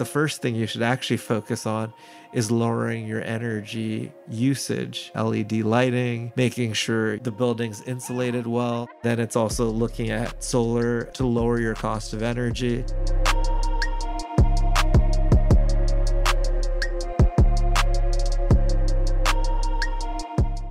the first thing you should actually focus on is lowering your energy usage, LED lighting, making sure the building's insulated well. Then it's also looking at solar to lower your cost of energy.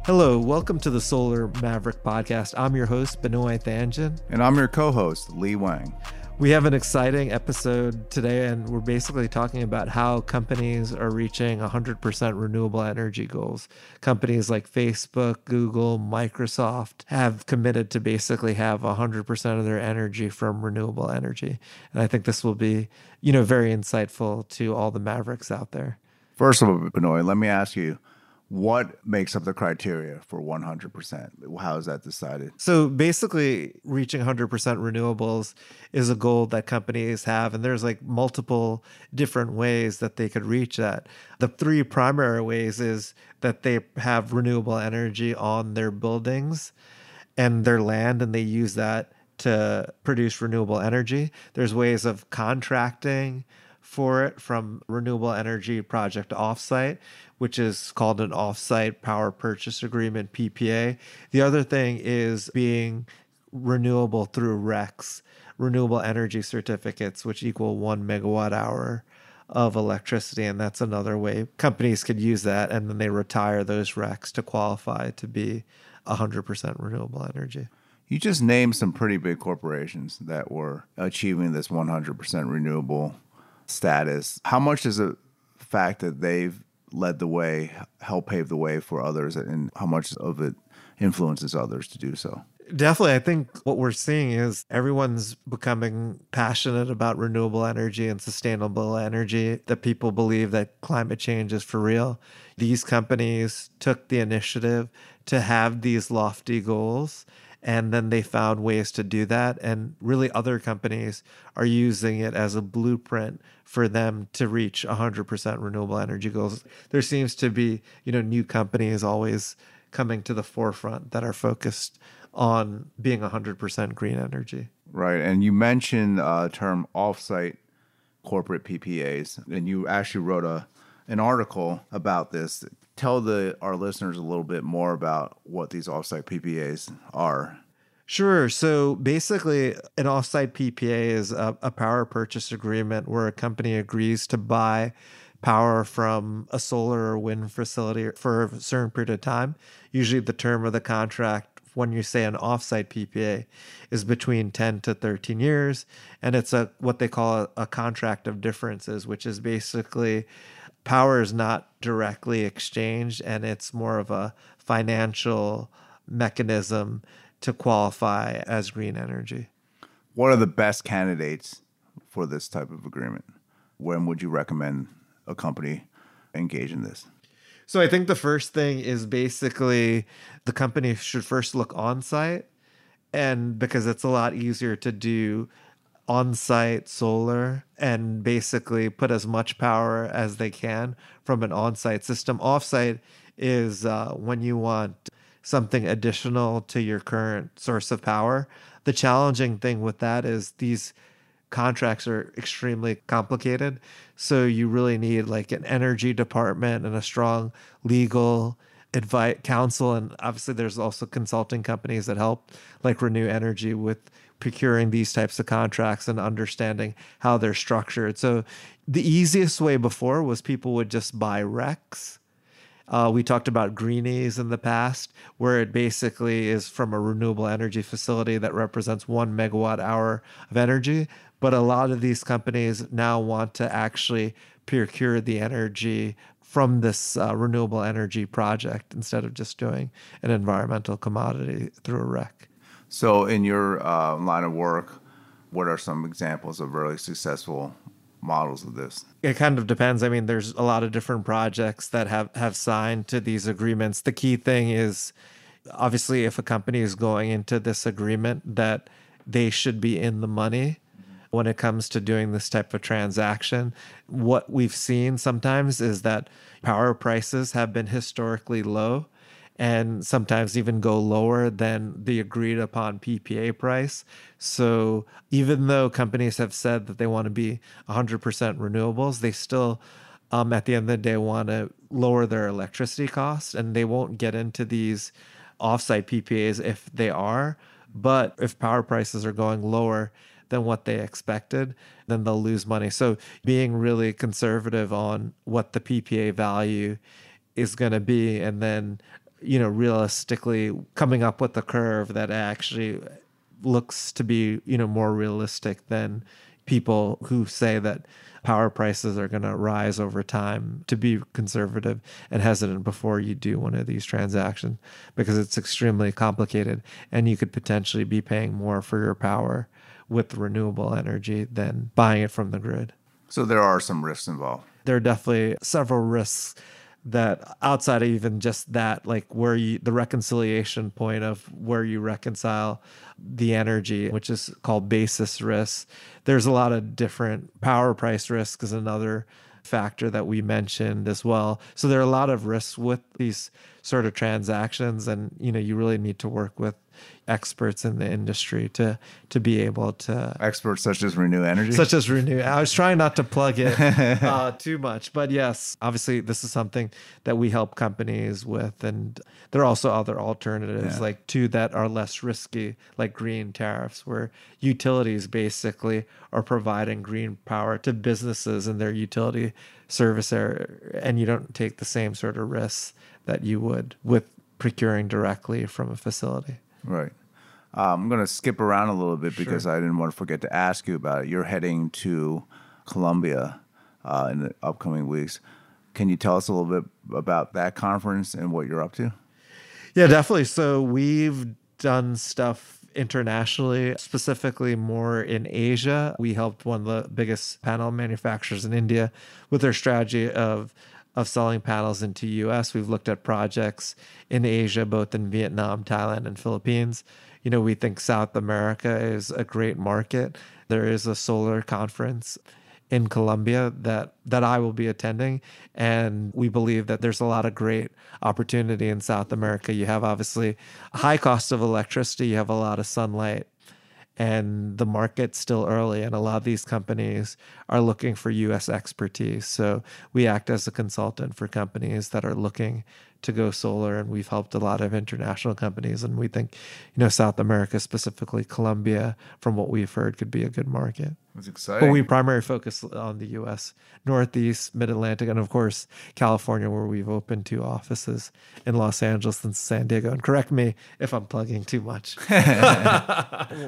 Hello, welcome to the Solar Maverick podcast. I'm your host, Benoit Thanjan. And I'm your co host, Lee Wang. We have an exciting episode today, and we're basically talking about how companies are reaching 100% renewable energy goals. Companies like Facebook, Google, Microsoft have committed to basically have 100% of their energy from renewable energy. And I think this will be, you know, very insightful to all the Mavericks out there. First of all, Benoit, let me ask you what makes up the criteria for 100%? How is that decided? So basically, reaching 100% renewables is a goal that companies have, and there's like multiple different ways that they could reach that. The three primary ways is that they have renewable energy on their buildings and their land, and they use that to produce renewable energy. There's ways of contracting for it from renewable energy project offsite, which is called an offsite power purchase agreement PPA. The other thing is being renewable through RECs, renewable energy certificates, which equal one megawatt hour of electricity. And that's another way companies could use that. And then they retire those RECs to qualify to be 100% renewable energy. You just named some pretty big corporations that were achieving this 100% renewable status. How much does the fact that they've led the way, help pave the way for others, and how much of it influences others to do so. Definitely. I think what we're seeing is everyone's becoming passionate about renewable energy and sustainable energy, that people believe that climate change is for real. These companies took the initiative to have these lofty goals and then they found ways to do that. And really, other companies are using it as a blueprint for them to reach 100% renewable energy goals. There seems to be, you know, new companies always coming to the forefront that are focused on being 100% green energy. Right. And you mentioned uh, term offsite corporate PPAs, and you actually wrote a an article about this tell the our listeners a little bit more about what these offsite PPAs are? Sure. So basically, an offsite PPA is a, a, power purchase agreement where a company agrees to buy power from a solar or wind facility for a certain period of time. Usually, the term of the contract, when you say an offsite PPA, is between 10 to 13 years. And it's a what they call a, a contract of differences, which is basically power is not directly exchanged and it's more of a financial mechanism to qualify as green energy. What are the best candidates for this type of agreement? When would you recommend a company engage in this? So I think the first thing is basically the company should first look on site and because it's a lot easier to do on site solar and basically put as much power as they can from an on site system. Off site is uh, when you want something additional to your current source of power. The challenging thing with that is these contracts are extremely complicated. So you really need like an energy department and a strong legal advice counsel and obviously there's also consulting companies that help like renew energy with procuring these types of contracts and understanding how they're structured. So the easiest way before was people would just buy RECs. Uh, we talked about greenies in the past, where it basically is from a renewable energy facility that represents one megawatt hour of energy. But a lot of these companies now want to actually procure the energy from this uh, renewable energy project instead of just doing an environmental commodity through a REC. So, in your uh, line of work, what are some examples of really successful models of this? It kind of depends. I mean, there's a lot of different projects that have have signed to these agreements. The key thing is obviously if a company is going into this agreement that they should be in the money when it comes to doing this type of transaction. What we've seen sometimes is that power prices have been historically low and sometimes even go lower than the agreed upon PPA price. So even though companies have said that they want to be 100% renewables, they still um, at the end of the day want to lower their electricity costs and they won't get into these offsite PPAs if they are. But if power prices are going lower than what they expected, then they'll lose money. So being really conservative on what the PPA value is going to be and then you know realistically coming up with a curve that actually looks to be you know more realistic than people who say that power prices are going to rise over time to be conservative and hesitant before you do one of these transactions because it's extremely complicated and you could potentially be paying more for your power with renewable energy than buying it from the grid. So there are some risks involved. There are definitely several risks that outside of even just that like where you the reconciliation point of where you reconcile the energy which is called basis risk there's a lot of different power price risk is another factor that we mentioned as well so there are a lot of risks with these sort of transactions and you know you really need to work with experts in the industry to to be able to experts such as renew energy? Such as renew. I was trying not to plug it uh, too much but yes obviously this is something that we help companies with and there are also other alternatives yeah. like two that are less risky like green tariffs where utilities basically are providing green power to businesses in their utility service area and you don't take the same sort of risks that you would with procuring directly from a facility Right. Uh, I'm going to skip around a little bit sure. because I didn't want to forget to ask you about it. You're heading to Colombia uh, in the upcoming weeks. Can you tell us a little bit about that conference and what you're up to? Yeah, definitely. So we've done stuff internationally, specifically more in Asia. We helped one of the biggest panel manufacturers in India with their strategy of of selling panels into US. We've looked at projects in Asia, both in Vietnam, Thailand, and Philippines. You know, we think South America is a great market. There is a solar conference in Colombia that that I will be attending and we believe that there's a lot of great opportunity in South America. You have obviously a high cost of electricity, you have a lot of sunlight and the market's still early and a lot of these companies are looking for US expertise. So we act as a consultant for companies that are looking to go solar and we've helped a lot of international companies and we think you know south america specifically colombia from what we've heard could be a good market that's exciting but we primarily focus on the us northeast mid-atlantic and of course california where we've opened two offices in los angeles and san diego. And correct me if i'm plugging too much.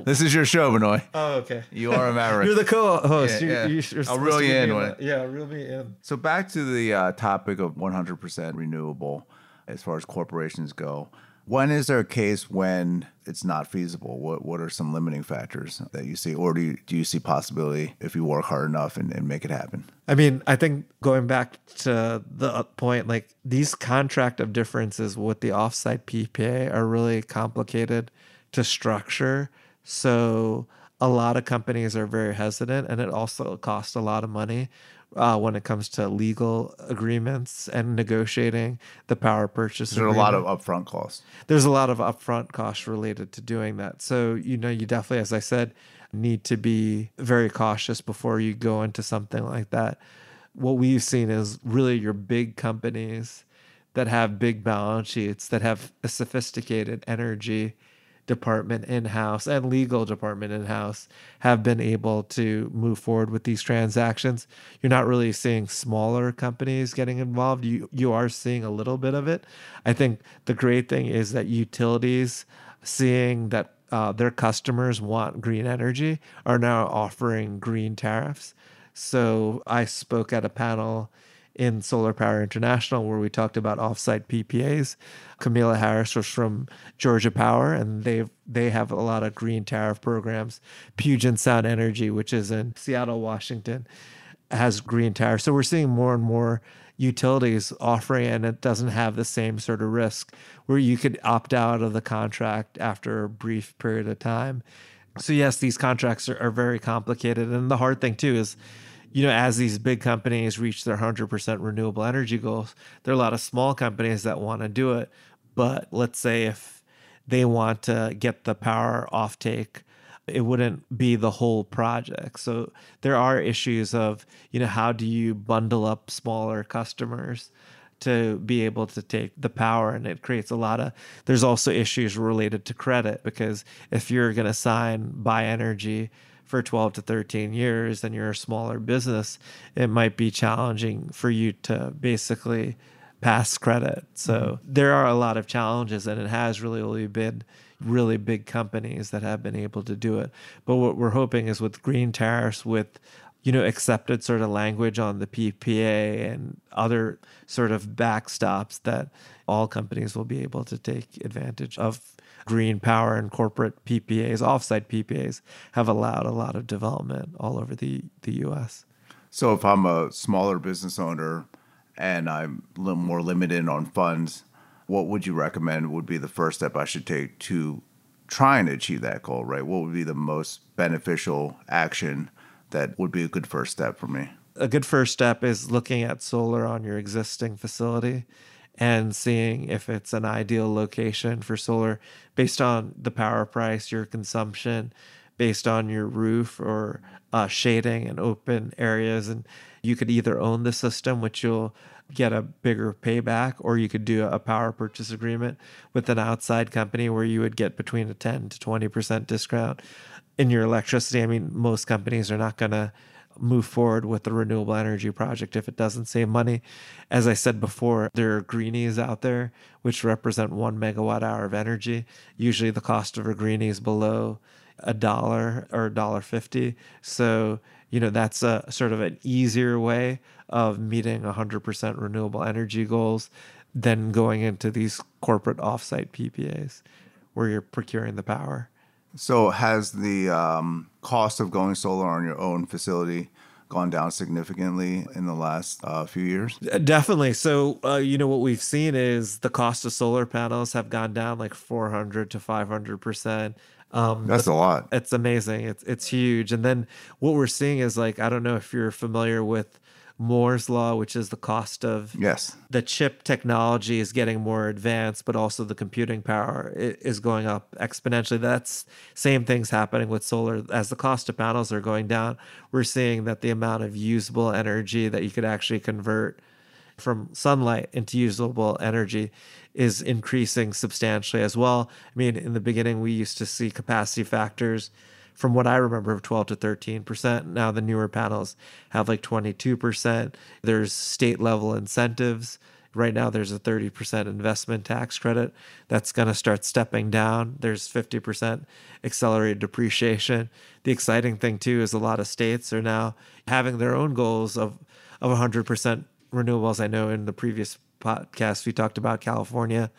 This is your show benoit. Oh okay. You are a maverick. You're the co-host. Yeah, yeah. You, i'll reel you in yeah reel me in. So back to the uh, topic of 100% renewable as far as corporations go. When is there a case when it's not feasible? What what are some limiting factors that you see, or do you, do you see possibility if you work hard enough and, and make it happen? I mean, I think going back to the point, like these contract of differences with the offsite PPA are really complicated to structure. So a lot of companies are very hesitant, and it also costs a lot of money uh, when it comes to legal agreements and negotiating the power purchase. There's a lot of upfront costs. There's a lot of upfront costs related to doing that. So, you know, you definitely, as I said, need to be very cautious before you go into something like that. What we've seen is really your big companies that have big balance sheets, that have a sophisticated energy department in house and legal department in house have been able to move forward with these transactions. You're not really seeing smaller companies getting involved. You you are seeing a little bit of it. I think the great thing is that utilities seeing that uh, their customers want green energy are now offering green tariffs. So I spoke at a panel in Solar Power International where we talked about offsite PPAs. Camila Harris was from Georgia Power, and they they have a lot of green tariff programs. Puget Sound Energy, which is in Seattle, Washington, has green tariffs. So we're seeing more and more utilities offering, and it doesn't have the same sort of risk where you could opt out of the contract after a brief period of time. So yes, these contracts are, are very complicated, and the hard thing too is you know, as these big companies reach their 100% renewable energy goals, there are a lot of small companies that want to do it, But let's say if they want to get the power offtake, it wouldn't be the whole project. So there are issues of, you know, how do you bundle up smaller customers to be able to take the power and it creates a lot of there's also issues related to credit because if you're going to sign buy energy for 12 to 13 years and you're a smaller business, it might be challenging for you to basically pass credit. So mm-hmm. there are a lot of challenges, and it has really only been really big companies that have been able to do it. But what we're hoping is with green tariffs, with you know accepted sort of language on the PPA and other sort of backstops that all companies will be able to take advantage of green power and corporate PPAs, offsite PPAs have allowed a lot of development all over the the US. So if I'm a smaller business owner and I'm a little more limited on funds, what would you recommend would be the first step I should take to try and achieve that goal, right? What would be the most beneficial action that would be a good first step for me? A good first step is looking at solar on your existing facility and seeing if it's an ideal location for solar based on the power price, your consumption, based on your roof or uh, shading and open areas. And you could either own the system, which you'll get a bigger payback, or you could do a power purchase agreement with an outside company where you would get between a 10 to 20% discount in your electricity. I mean, most companies are not going to move forward with the renewable energy project if it doesn't save money. As I said before, there are greenies out there which represent one megawatt hour of energy. Usually the cost of a greenie is below a dollar or a dollar fifty. So, you know, that's a sort of an easier way of meeting 100% renewable energy goals than going into these corporate offsite PPAs where you're procuring the power. So, has the um, cost of going solar on your own facility gone down significantly in the last uh, few years? Uh, definitely. So, uh, you know, what we've seen is the cost of solar panels have gone down like 400 to 500%. Um, That's a lot. It's amazing. It's it's huge. And then what we're seeing is like I don't know if you're familiar with Moore's law, which is the cost of yes the chip technology is getting more advanced, but also the computing power is going up exponentially. That's same things happening with solar as the cost of panels are going down. We're seeing that the amount of usable energy that you could actually convert from sunlight into usable energy is increasing substantially as well. I mean, in the beginning, we used to see capacity factors from what I remember of 12 to 13%. Now the newer panels have like 22%. There's state level incentives. Right now, there's a 30% investment tax credit that's going to start stepping down. There's 50% accelerated depreciation. The exciting thing, too, is a lot of states are now having their own goals of, of 100% renewables. I know in the previous podcast, we talked about California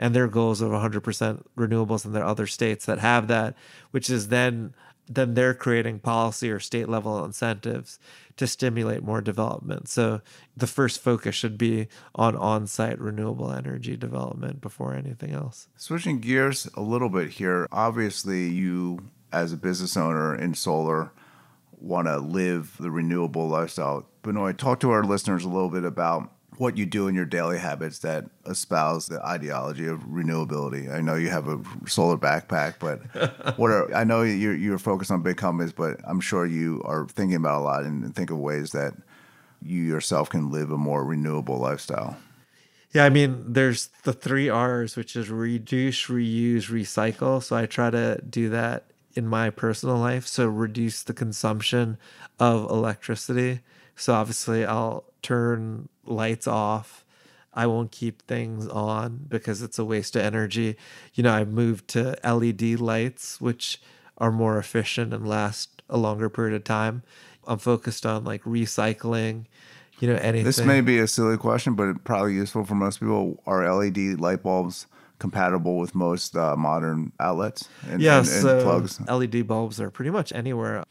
and their goals of 100% renewables in their other states that have that, which is then then they're creating policy or state level incentives to stimulate more development. So the first focus should be on on-site renewable energy development before anything else. Switching gears a little bit here, obviously you as a business owner in solar want to live the renewable lifestyle. Benoit, talk to our listeners a little bit about what you do in your daily habits that espouse the ideology of renewability. I know you have a solar backpack, but what are I know you're you're focused on big companies, but I'm sure you are thinking about a lot and think of ways that you yourself can live a more renewable lifestyle. Yeah, I mean, there's the three R's, which is reduce, reuse, recycle. So I try to do that in my personal life. So reduce the consumption of electricity. So obviously, I'll turn lights off. I won't keep things on because it's a waste of energy. You know, I've moved to LED lights, which are more efficient and last a longer period of time. I'm focused on like recycling, you know, anything. This may be a silly question, but probably useful for most people. Are LED light bulbs compatible with most uh, modern outlets and, yes, and, and plugs? LED bulbs are pretty much anywhere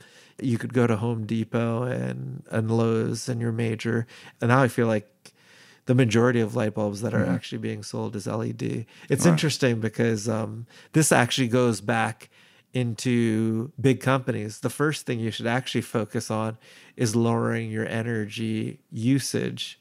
you could go to Home Depot and and Lowe's and your major. And now I feel like the majority of light bulbs that are mm-hmm. actually being sold is LED. It's right. interesting because um, this actually goes back into big companies. The first thing you should actually focus on is lowering your energy usage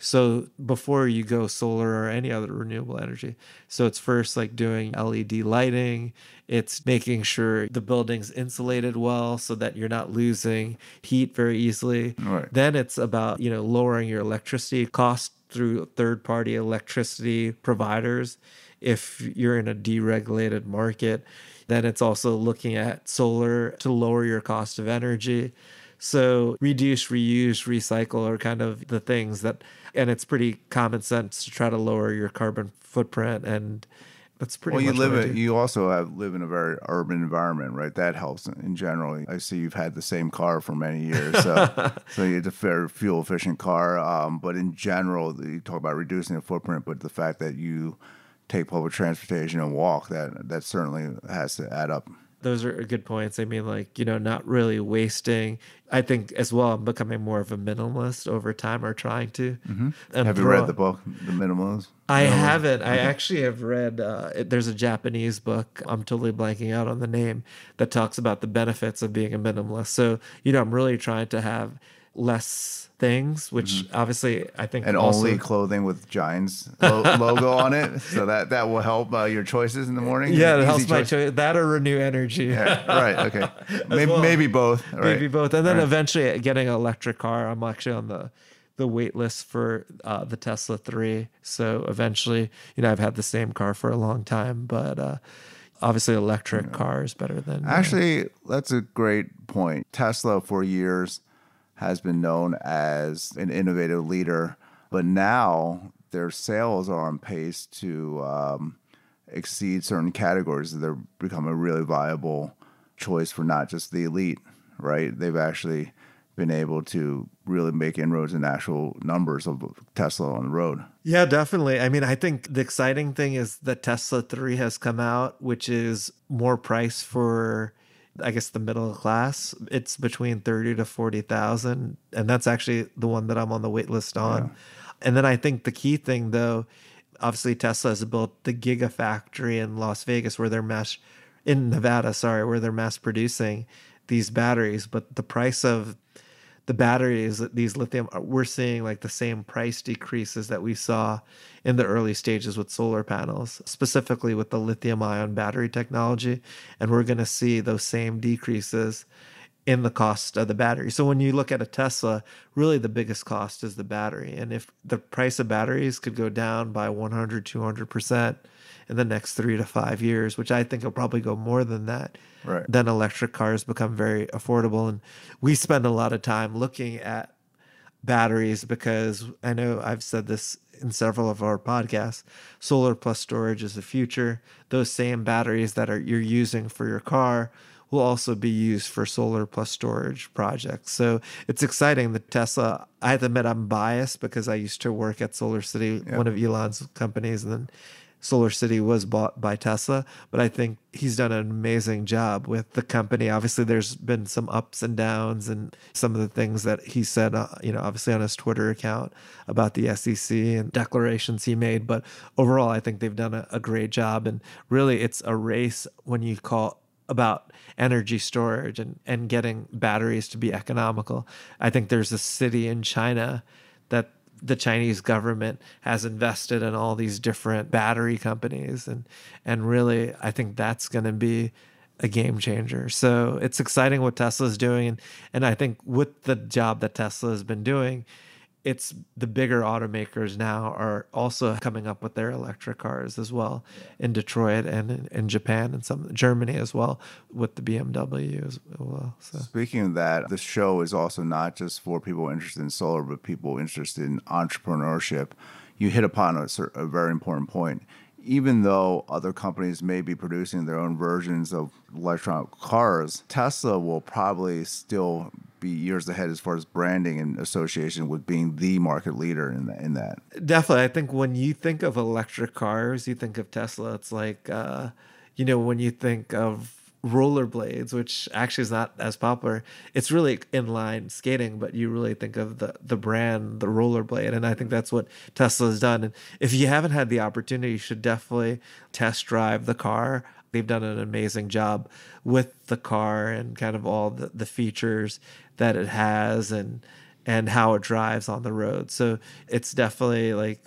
So before you go solar or any other renewable energy, so it's first like doing LED lighting, it's making sure the building's insulated well so that you're not losing heat very easily. Right. Then it's about, you know, lowering your electricity cost through third party electricity providers if you're in a deregulated market. Then it's also looking at solar to lower your cost of energy. So reduce, reuse, recycle are kind of the things that, and it's pretty common sense to try to lower your carbon footprint. And that's pretty well, you live it. You also have, live in a very urban environment, right? That helps in general. I see you've had the same car for many years, so so it's a very fuel efficient car. Um, but in general, you talk about reducing the footprint, but the fact that you take public transportation and walk that that certainly has to add up. Those are good points. I mean, like, you know, not really wasting. I think as well, I'm becoming more of a minimalist over time or trying to. And have you read the book, The Minimalist? I haven't. I actually have read. Uh, it- there's a Japanese book. I'm totally blanking out on the name that talks about the benefits of being a minimalist. So you know, I'm really trying to have less things, which obviously I think and also, only clothing with Giants lo- logo on it, so that that will help uh, your choices in the morning. Yeah, it helps my choice. choice. That or renew energy. Yeah, right. Okay. Maybe, well. maybe both. All maybe right. both and then Right. eventually getting an electric car i'm actually on the the wait list for uh, the tesla 3 so eventually you know i've had the same car for a long time but uh, obviously electric car is better than uh, Actually, that's a great point. Tesla for years has been known as an innovative leader, but now their sales are on pace to um, exceed certain categories. They're become a really viable choice for not just the elite, right? They've actually been able to really make inroads in actual numbers of Tesla on the road. Yeah, definitely. I mean, I think the exciting thing is that Tesla 3 has come out, which is more price for I guess the middle class. It's between 30 to 40,000 and that's actually the one that I'm on the wait list on. And then I think the key thing though, obviously Tesla has built the Gigafactory in Las Vegas where they're mass in Nevada, sorry, where they're mass producing these batteries, but the price of the batteries, these lithium, uh, we're seeing like the same price decreases that we saw in the early stages with solar panels, specifically with the lithium ion battery technology. And we're going to see those same decreases in the cost of the battery. So when you look at a Tesla, really the biggest cost is the battery. And if the price of batteries could go down by 100, 200% in the next three to five years, which I think will probably go more than that, Right. then electric cars become very affordable. And we spend a lot of time looking at batteries because I know I've said this in several of our podcasts. Solar plus storage is the future. Those same batteries that are you're using for your car will also be used for solar plus storage projects. So it's exciting that Tesla, I have to admit I'm biased because I used to work at Solar City, one of Elon's companies, and then Solar City was bought by Tesla, but I think he's done an amazing job with the company. Obviously, there's been some ups and downs, and some of the things that he said, uh, you know, obviously on his Twitter account about the SEC and declarations he made. But overall, I think they've done a, a great job. And really, it's a race when you call about energy storage and, and getting batteries to be economical. I think there's a city in China that the Chinese government has invested in all these different battery companies and and really I think that's going to be a game changer. So it's exciting what Tesla's doing and and I think with the job that Tesla has been doing it's the bigger automakers now are also coming up with their electric cars as well in Detroit and in, in Japan and some Germany as well with the BMW as well. So Speaking of that, the show is also not just for people interested in solar, but people interested in entrepreneurship. You hit upon a, a very important point. Even though other companies may be producing their own versions of electronic cars, Tesla will probably still be years ahead as far as branding and association with being the market leader in, in that. Definitely. I think when you think of electric cars, you think of Tesla. It's like, uh, you know, when you think of rollerblades, which actually is not as popular, it's really inline skating, but you really think of the, the brand, the rollerblade. And I think that's what Tesla has done. And if you haven't had the opportunity, you should definitely test drive the car. They've done an amazing job with the car and kind of all the, the features that it has and and how it drives on the road. So it's definitely like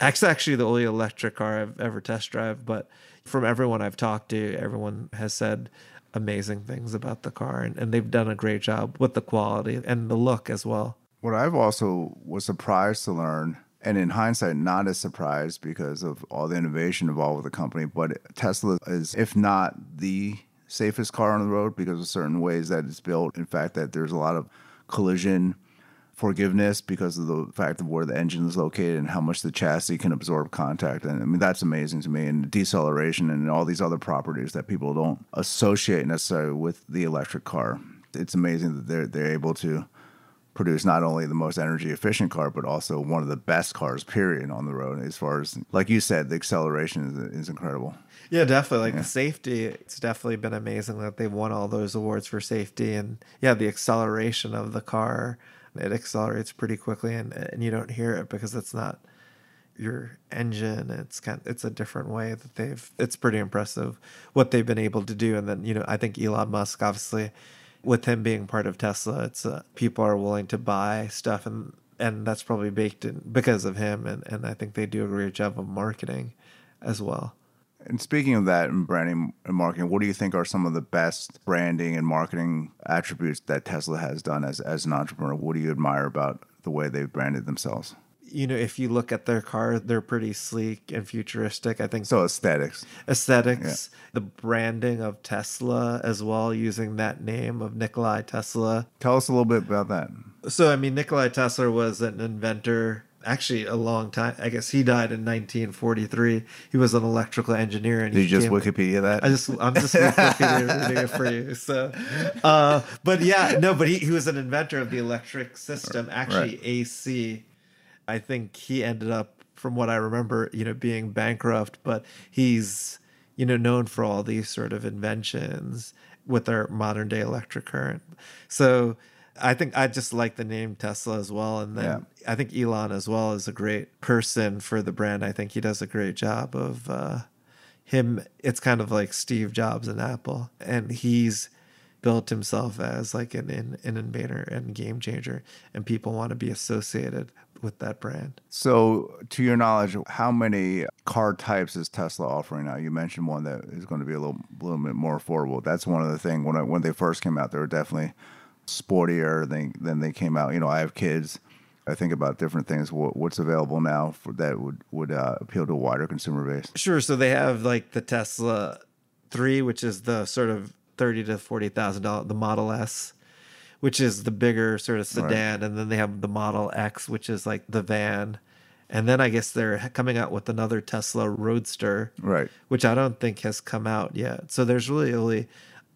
it's actually the only electric car I've ever test drive, but from everyone I've talked to, everyone has said amazing things about the car and, and they've done a great job with the quality and the look as well. What I've also was surprised to learn, and in hindsight, not as surprised because of all the innovation involved with the company, but Tesla is, if not the safest car on the road because of certain ways that it's built. In fact, that there's a lot of collision forgiveness because of the fact of where the engine is located and how much the chassis can absorb contact. And I mean, that's amazing to me. And deceleration and all these other properties that people don't associate necessarily with the electric car. It's amazing that they're, they're able to produce not only the most energy efficient car, but also one of the best cars, period, on the road. As far as, like you said, the acceleration is, is incredible. Yeah, definitely. Like yeah. the safety, it's definitely been amazing that they've won all those awards for safety. And yeah, the acceleration of the car, it accelerates pretty quickly and, and you don't hear it because it's not your engine it's kind of, it's a different way that they've it's pretty impressive what they've been able to do and then you know i think elon musk obviously with him being part of Tesla, it's uh, people are willing to buy stuff, and and that's probably baked in because of him, and and I think they do a great job of marketing as well. And speaking of that and branding and marketing, what do you think are some of the best branding and marketing attributes that Tesla has done as as an entrepreneur? What do you admire about the way they've branded themselves? You know, if you look at their car, they're pretty sleek and futuristic. I think so. Aesthetics, aesthetics, yeah. the branding of Tesla as well, using that name of Nikola Tesla. Tell us a little bit about that. So, I mean, Nikola Tesla was an inventor. Actually, a long time. I guess he died in 1943. He was an electrical engineer. And Did you just Wikipedia that? I just, I'm just Wikipedia it for you. So, uh, but yeah, no, but he, he was an inventor of the electric system, actually right. AC I think he ended up, from what I remember, you know, being bankrupt, but he's, you know, known for all these sort of inventions with our modern day electric current. So I think I just like the name Tesla as well. And then yeah. I think Elon as well is a great person for the brand. I think he does a great job of uh, him. It's kind of like Steve Jobs and Apple. And he's built himself as like an, an, an innovator and game changer. And people want to be associated with that brand. So, to your knowledge, how many car types is Tesla offering now? You mentioned one that is going to be a little, little bit more affordable. That's one of the things when I, when they first came out, they were definitely sportier than than they came out. You know, I have kids. I think about different things. What, what's available now for that would would uh, appeal to a wider consumer base? Sure. So they have like the Tesla three, which is the sort of thirty to forty thousand dollar, the Model S which is the bigger sort of sedan, right. and then they have the Model X, which is like the van. And then I guess they're coming out with another Tesla Roadster, right? Which I don't think has come out yet. So there's really only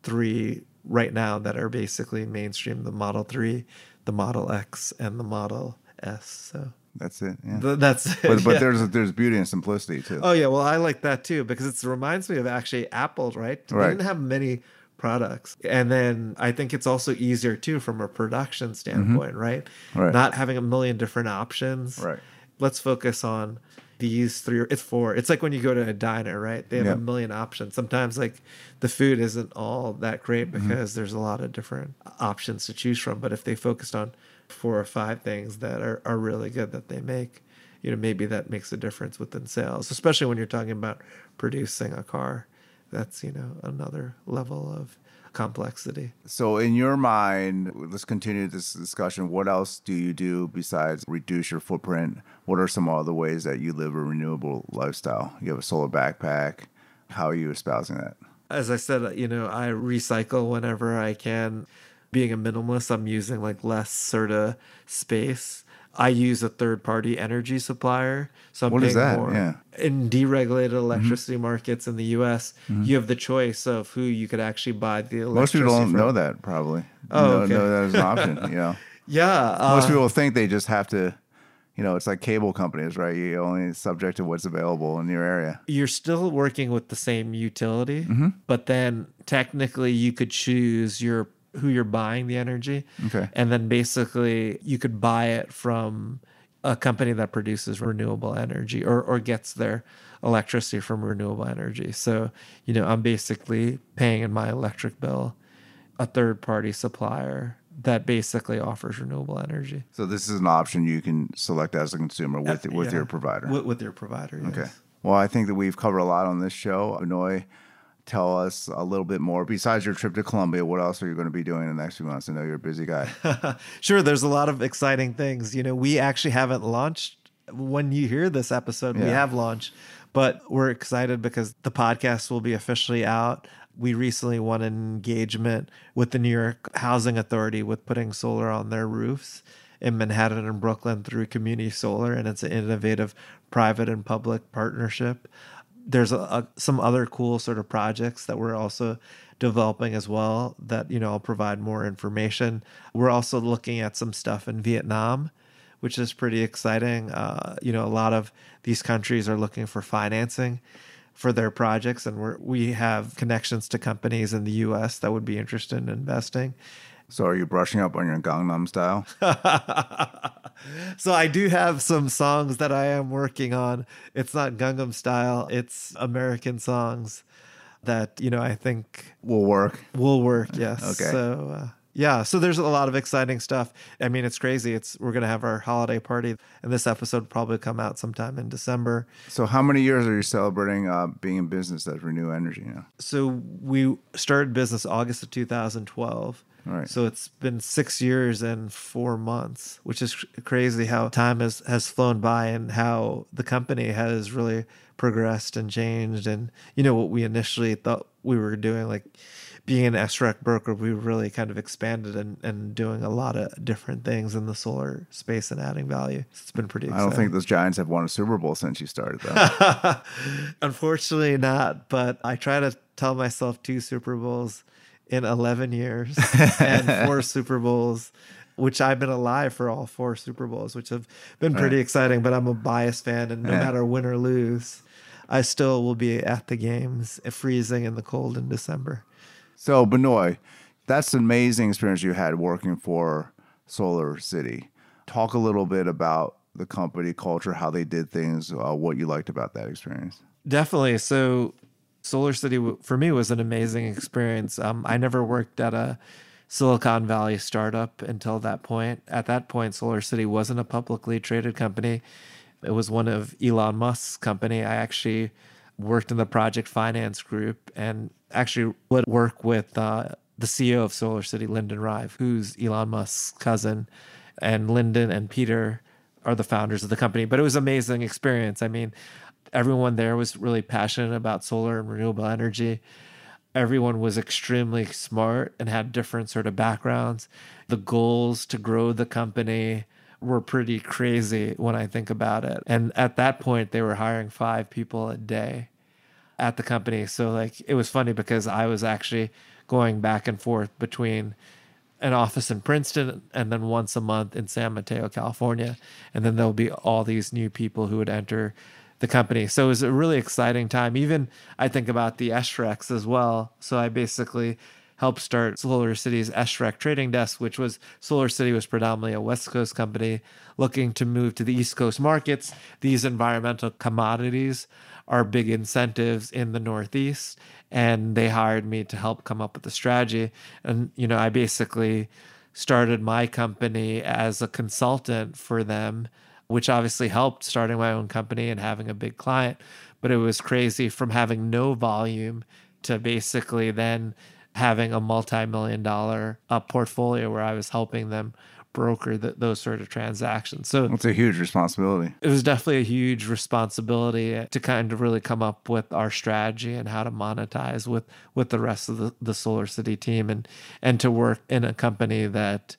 three right now that are basically mainstream: the Model Three, the Model X, and the Model S. So that's it. Yeah. Th- that's it. But, but yeah. there's there's beauty and simplicity too. Oh yeah, well I like that too because it reminds me of actually Apple, right? They right. didn't have many products. And then I think it's also easier too from a production mm-hmm. standpoint, mm-hmm. right? right? Not having a million different options. Right. Let's focus on these three or it's four it's like when you go to a diner right they have yep. a million options sometimes like the food isn't all that great mm-hmm. because mm-hmm. there's a lot of different options to choose from but if they focused on four or five things that are, are really good that they make you know maybe that makes a difference within sales especially when you're talking about producing a car that's you know another level of complexity. So, in your mind, let's continue this discussion. What else do you do besides reduce your footprint? What are some other ways that you live a renewable lifestyle? You have a solar backpack. How are you espousing that? As I said, you know, I recycle whenever I can. Being a minimalist, I'm using like less sort of space I use a third party energy supplier. So I'm what paying more. Yeah. In deregulated mm-hmm. electricity mm-hmm. markets in the US, mm-hmm. you have the choice of who you could actually buy the electricity Most people don't from. know that probably. Oh, know, okay. know that as an option, you know. Yeah. Most uh, people think they just have to you know, it's like cable companies, right? You're only subject to what's available in your area. You're still working with the same utility, mm-hmm. but then technically you could choose your who you're buying the energy. Okay. And then basically you could buy it from a company that produces renewable energy or, or gets their electricity from renewable energy. So, you know, I'm basically paying in my electric bill a third party supplier that basically offers renewable energy So this is an option you can select as a consumer with Uh, with yeah. your provider. with, with your provider. Yes. Okay. Well, I think that we've covered a lot on this show. Benoit, tell us a little bit more. Besides your trip to Colombia, what else are you going to be doing in the next few months? I know you're a busy guy. sure, there's a lot of exciting things. You know, we actually haven't launched. When you hear this episode, we have launched, but we're excited because the podcast will be officially out. We recently won an engagement with the New York Housing Authority with putting solar on their roofs in Manhattan and Brooklyn through Community Solar, and it's an innovative private and public partnership. There's a, a, some other cool sort of projects that we're also developing as well that you know I'll provide more information. We're also looking at some stuff in Vietnam, which is pretty exciting. Uh, you know, a lot of these countries are looking for financing for their projects, and we're, we have connections to companies in the U.S. that would be interested in investing. So, are you brushing up on your Gangnam style? So I do have some songs that I am working on. It's not Gangnam style; it's American songs that you know I think Will work. will work. Yes. Okay. So uh, yeah, so there's a lot of exciting stuff. I mean, it's crazy. It's we're gonna have our holiday party, and this episode will probably come out sometime in December. So, how many years are you celebrating uh, being in business at Renew Energy now? So we started business August of 2012. All right. So it's been six years and four months, which is crazy how time has, has flown by and how the company has really progressed and changed. And, you know, what we initially thought we were doing, like being an SREC broker, we really kind of expanded and, and doing a lot of different things in the solar space and adding value. It's been pretty I don't think those Giants have won a Super Bowl since you started, though. Unfortunately, not. But I try to tell myself two Super Bowls in 11 years and four Super Bowls, which I've been alive for all four Super Bowls, which have been pretty exciting. But I'm a biased fan, and no Yeah. matter win or lose, I still will be at the games, freezing in the cold in December. so, Benoit, that's an amazing experience you had working for Solar City. Talk a little bit about the company culture, how they did things, uh, what you liked about that experience. Definitely. So, Solar City for me was an amazing experience. Um, I never worked at a Silicon Valley startup until that point. At that point, Solar City wasn't a publicly traded company. It was one of Elon Musk's company. I actually worked in the project finance group and actually would work with uh, the CEO of Solar City, Lyndon Rive, who's Elon Musk's cousin. And Lyndon and Peter are the founders of the company. But it was an amazing experience. I mean, everyone there was really passionate about solar and renewable energy. Everyone was extremely smart and had different sort of backgrounds. The goals to grow the company were pretty crazy when I think about it. And at that point, they were hiring five people a day at the company. So like it was funny because I was actually going back and forth between an office in Princeton and then once a month in San Mateo, California. And then there'll be all these new people who would enter the company. So it was a really exciting time. Even I think about the SRECs as well. So I basically helped start Solar City's SREC trading desk, which was Solar City was predominantly a West Coast company looking to move to the East Coast markets. These environmental commodities are big incentives in the Northeast. And they hired me to help come up with the strategy. And, you know, I basically started my company as a consultant for them, which obviously helped starting my own company and having a big client. But it was crazy from having no volume to basically then having a multi-million dollar uh, portfolio where I was helping them broker th- those sort of transactions. So It's a huge responsibility. it was definitely a huge responsibility to kind of really come up with our strategy and how to monetize with with the rest of the, the Solar City team and and to work in a company that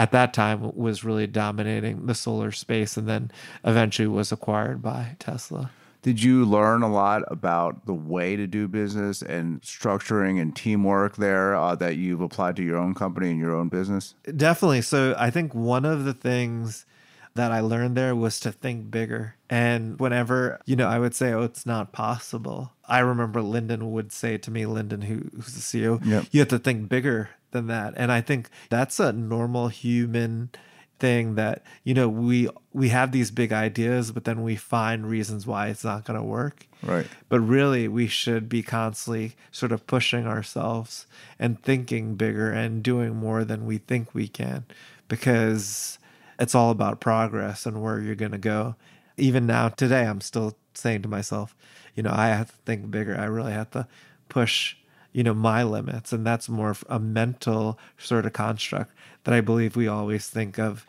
at that time was really dominating the solar space and then eventually was acquired by Tesla. Did you learn a lot about the way to do business and structuring and teamwork there uh, that you've applied to your own company and your own business? Definitely. So I think one of the things that I learned there was to think bigger. And whenever, you know, I would say, oh, it's not possible. I remember Lyndon would say to me, Lyndon, who, who's the CEO, Yep. you have to think bigger than that. And I think that's a normal human thing that you know we we have these big ideas but then we find reasons why it's not going to work Right. but really we should be constantly sort of pushing ourselves and thinking bigger and doing more than we think we can because it's all about progress and where you're going to go even now today i'm still saying to myself you know i have to think bigger i really have to push you know my limits and that's more of a mental sort of construct that i believe we always think of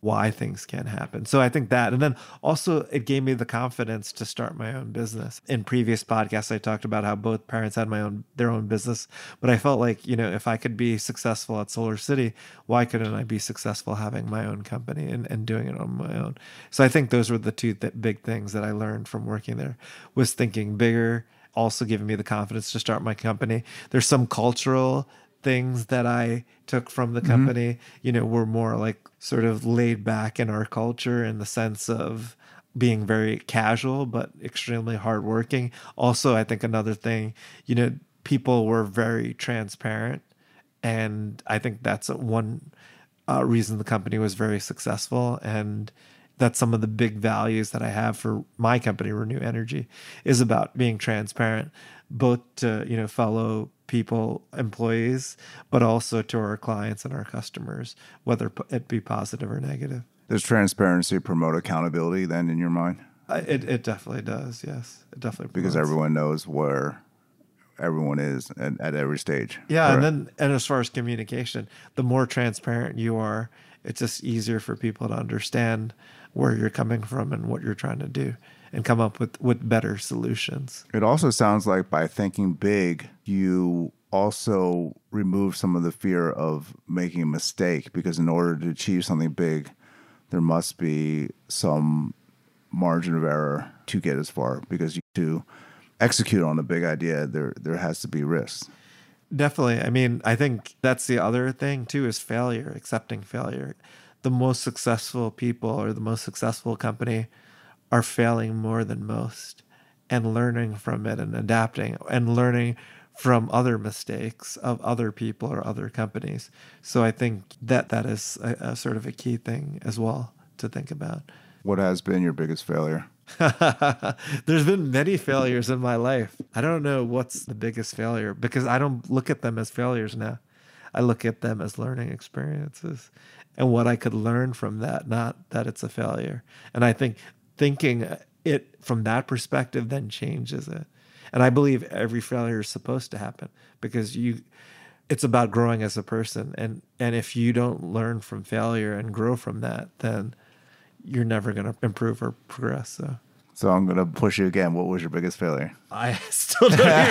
why things can happen. So I think that, and then also it gave me the confidence to start my own business. In previous podcasts, I talked about how both parents had my own their own business, but I felt like you know if I could be successful at Solar City, why couldn't I be successful having my own company and, and doing it on my own? So I think those were the two th- big things that I learned from working there was thinking bigger. Also giving me the confidence to start my company. There's some cultural things that I took from the company, you know, were more like sort of laid back in our culture in the sense of being very casual but extremely hardworking. Also, I think another thing, you know, people were very transparent, and I think that's one uh, reason the company was very successful and that's some of the big values that I have for my company, Reneu Energy, is about being transparent, both to you know fellow people, employees, but also to our clients and our customers, whether it be positive or negative. Does transparency promote accountability then in your mind? I- It it definitely does. Yes, it definitely Because promotes- everyone knows where everyone is at, at every stage. Yeah, and then and as far as communication, the more transparent you are, it's just easier for people to understand where you're coming from and what you're trying to do, and come up with with better solutions. It also sounds like by thinking big, you also remove some of the fear of making a mistake because in order to achieve something big, there must be some margin of error to get as far because you to execute on a big idea there there has to be risks. Definitely. I mean, I think that's the other thing too is failure, accepting failure. The most successful people or the most successful company are failing more than most and learning from it and adapting and learning from other mistakes of other people or other companies. So I think that that is a, a sort of a key thing as well to think about. What has been your biggest failure? There's been many failures in my life. I don't know what's the biggest failure because I don't look at them as failures now. I look at them as learning experiences and what I could learn from that, not that it's a failure. And I think thinking it from that perspective then changes it. And I believe every failure is supposed to happen because you it's about growing as a person and and if you don't learn from failure and grow from that then you're never going to improve or progress so So I'm gonna push you again. What was your biggest failure? I still don't even know.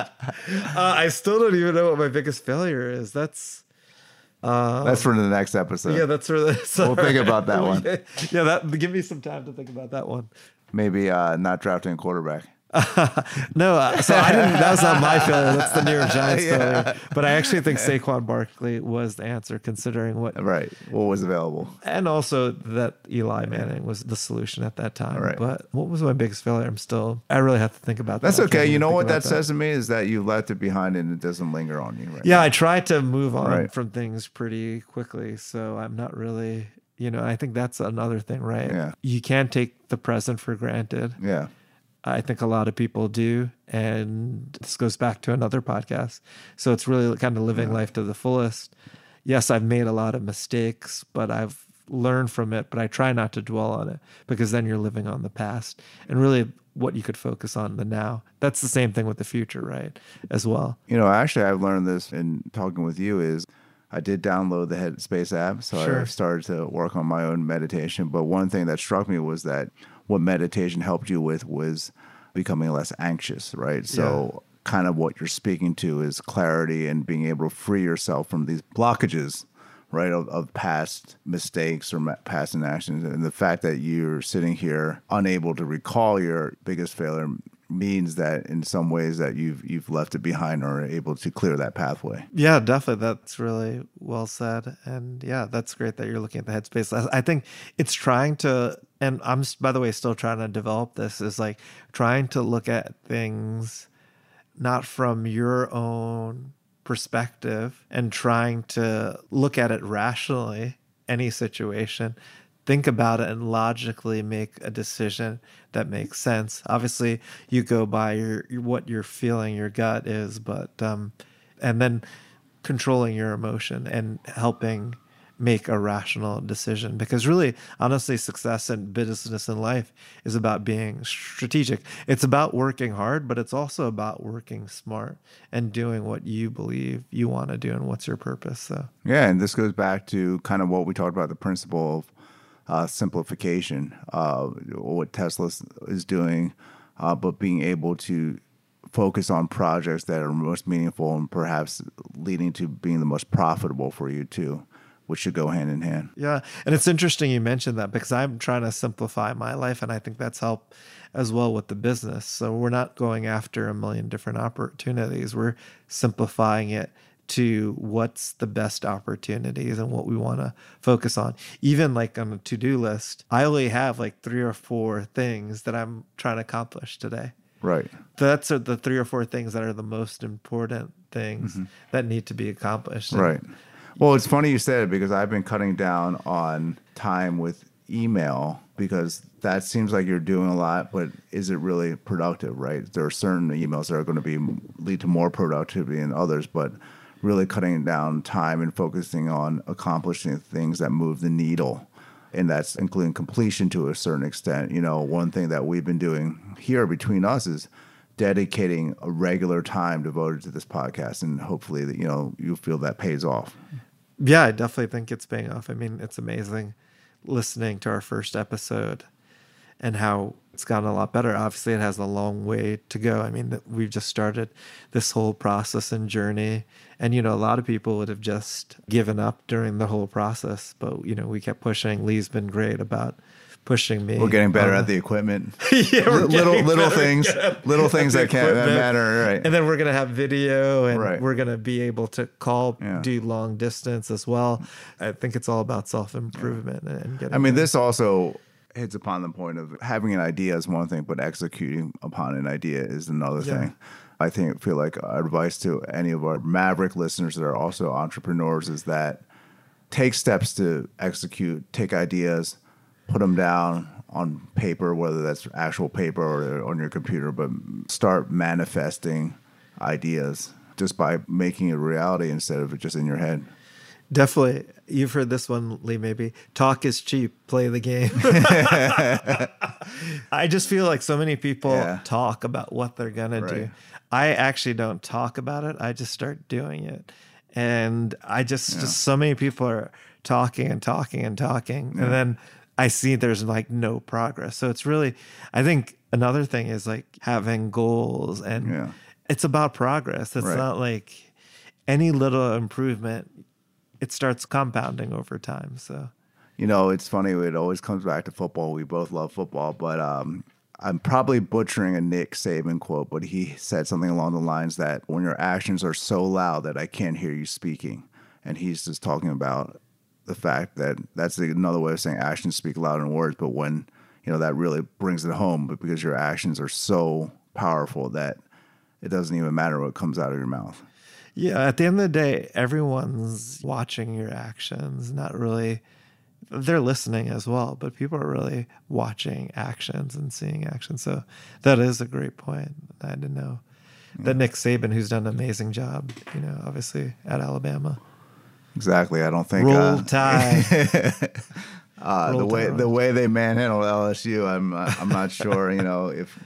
uh, I still don't even know what my biggest failure is. That's That's for the next episode. yeah, that's for really. We'll think about that one. Yeah, that give me some time to think about that one. Maybe uh, not drafting a quarterback. No, uh, so I didn't. That was not my failure. That's the New York Giants Yeah. failure. But I actually think Saquon Barkley was the answer, considering what, Right. What was available? and also that Eli Manning was the solution at that time. Right. But what was my biggest failure? I'm still. I really have to think about That's that. That's okay. You know what about that, says to me is that you left it behind and it doesn't linger on you. Right. Yeah, I try to move on Right. from things pretty quickly. So I'm not really, you know, I think that's another thing, right? Yeah. You can't take the present for granted. Yeah. I think a lot of people do. And this goes back to another podcast. So it's really kind of living life to the fullest. Yes, I've made a lot of mistakes, but I've learned from it. But I try not to dwell on it because then you're living on the past and really what you could focus on the now. That's the same thing with the future, right? As well. You know, actually, I've learned this in talking with you is I did download the Headspace app, so Sure. I started to work on my own meditation. But one thing that struck me was that what meditation helped you with was becoming less anxious, right? So, kind of what you're speaking to is clarity and being able to free yourself from these blockages, right, of, of past mistakes or past inactions. And the fact that you're sitting here unable to recall your biggest failure means that in some ways that you've you've left it behind or are able to clear that pathway. Yeah, definitely. That's really well said. And yeah, that's great that you're looking at the headspace. I- I think it's trying to, and I'm, by the way, still trying to develop this, is like trying to look at things not from your own perspective and trying to look at it rationally any situation, think about it and logically make a decision that makes sense. Obviously, you go by your, what you're feeling, your gut is, but um, and then controlling your emotion and helping make a rational decision. Because really honestly success in business and life is about being strategic. It's about working hard but it's also about working smart and doing what you believe you want to do and what's your purpose so. Yeah and this goes back to kind of what we talked about the principle of uh, simplification uh, what tesla is doing uh, but being able to focus on projects that are most meaningful and perhaps leading to being the most profitable for you too which should go hand in hand. Yeah. And it's interesting you mentioned that because I'm trying to simplify my life. And I think that's helped as well with the business. So we're not going after a million different opportunities, we're simplifying it to what's the best opportunities and what we want to focus on. Even like on a to do list, I only have like three or four things that I'm trying to accomplish today. Right. That's the three or four things that are the most important things mm-hmm. that need to be accomplished. Right. Well, it's funny you said it because I've been cutting down on time with email because that seems like you're doing a lot, but is it really productive, right? There are certain emails that are going to be lead to more productivity than others, but really cutting down time and focusing on accomplishing things that move the needle. And that's including completion to a certain extent. You know, one thing that we've been doing here between us is dedicating a regular time devoted to this podcast and hopefully that you know you feel that pays off yeah i definitely think it's paying off i mean it's amazing listening to our first episode and how it's gotten a lot better obviously it has a long way to go i mean we've just started this whole process and journey and you know a lot of people would have just given up during the whole process but you know we kept pushing lee's been great about pushing me. We're getting better at um, the equipment. yeah, little little things, little things that can't matter, right? And then we're gonna have video, and right. we're gonna be able to call, yeah. do long distance as well. I think it's all about self improvement yeah. and getting. I mean, this also hits upon the point of having an idea is one thing, but executing upon an idea is another yeah. thing. I think feel like advice to any of our Maverick listeners that are also entrepreneurs is that take steps to execute, take ideas, put them down on paper, whether that's actual paper or on your computer, but start manifesting ideas just by making it reality instead of it just in your head. Definitely. You've heard this one, Lee, maybe. Talk is cheap, play the game. I just feel like so many people yeah. talk about what they're going right. to do. I actually don't talk about it, I just start doing it. And I just, yeah. just so many people are talking and talking and talking. Yeah. And then I see there's like no progress. So it's really, I think another thing is like having goals and it's about progress. It's right. not like any little improvement, it starts compounding over time. So, you know, it's funny. It always comes back to football. We both love football, but um, I'm probably butchering a Nick Saban quote, but he said something along the lines that when your actions are so loud that I can't hear you speaking. And he's just talking about the fact that that's another way of saying actions speak louder than words. But when you know that really brings it home, but because your actions are so powerful that it doesn't even matter what comes out of your mouth. Yeah, at the end of the day, everyone's watching your actions, not really they're listening as well, but people are really watching actions and seeing actions. So that is a great point. I didn't know yeah. that Nick Saban, who's done an amazing job, you know, obviously at Alabama. Exactly. I don't think roll uh, tide. uh, the way the way they manhandle LSU, I'm uh, I'm not sure. You know if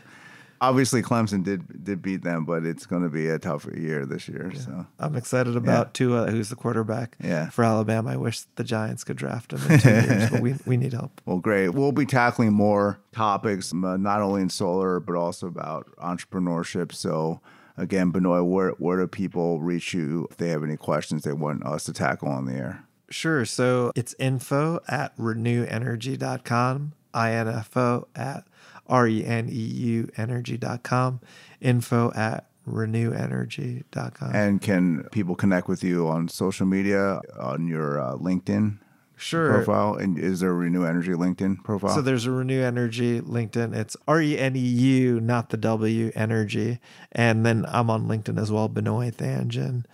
obviously Clemson did did beat them, but it's going to be a tougher year this year. Yeah. So I'm excited about yeah. Tua, who's the quarterback yeah. for Alabama. I wish the Giants could draft him in two years, but we we need help. Well, great. We'll be tackling more topics, uh, not only in solar but also about entrepreneurship. So again, Benoit, where, where do people reach you if they have any questions they want us to tackle on the air? Sure. So it's info at reneuenergy.com, info at R-E-N-E-U energy.com, info at reneuenergy.com. And can people connect with you on social media, on your uh, LinkedIn? sure. profile? And is there a Reneu Energy LinkedIn profile? So there's a Reneu Energy LinkedIn. It's R E N E U, not the W Energy. And then I'm on LinkedIn as well, Benoit Thanjan.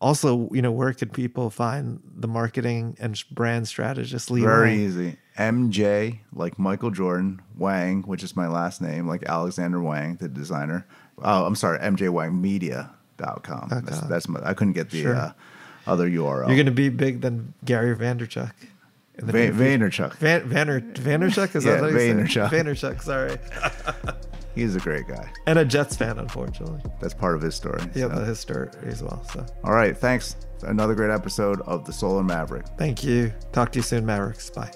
Also, you know, where could people find the marketing and brand strategist Lee Very Wang? easy. MJ, like Michael Jordan, Wang, which is my last name, like Alexander Wang, the designer. Oh, I'm sorry, MJWangMedia.com. That's, that's my, I couldn't get the Sure. uh, other URL. You're going to be big than Gary Vanderchuck. Va- near. Vaynerchuk. Van, Vanner, Vanderchuck? Is Yeah, that what you said? Vaynerchuk. Vaynerchuk, sorry. He's a great guy. And a Jets fan, unfortunately. That's part of his story. Yeah, so. his story as well. So All right. Thanks. Another great episode of The Solar Maverick. thank you. Talk to you soon, Mavericks. Bye.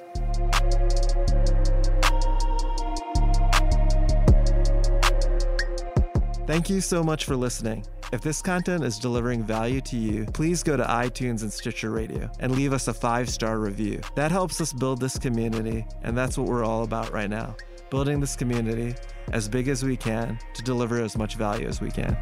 Thank you so much for listening. If this content is delivering value to you, please go to iTunes and Stitcher Radio and leave us a five star review. That helps us build this community, and that's what we're all about right now building this community as big as we can to deliver as much value as we can.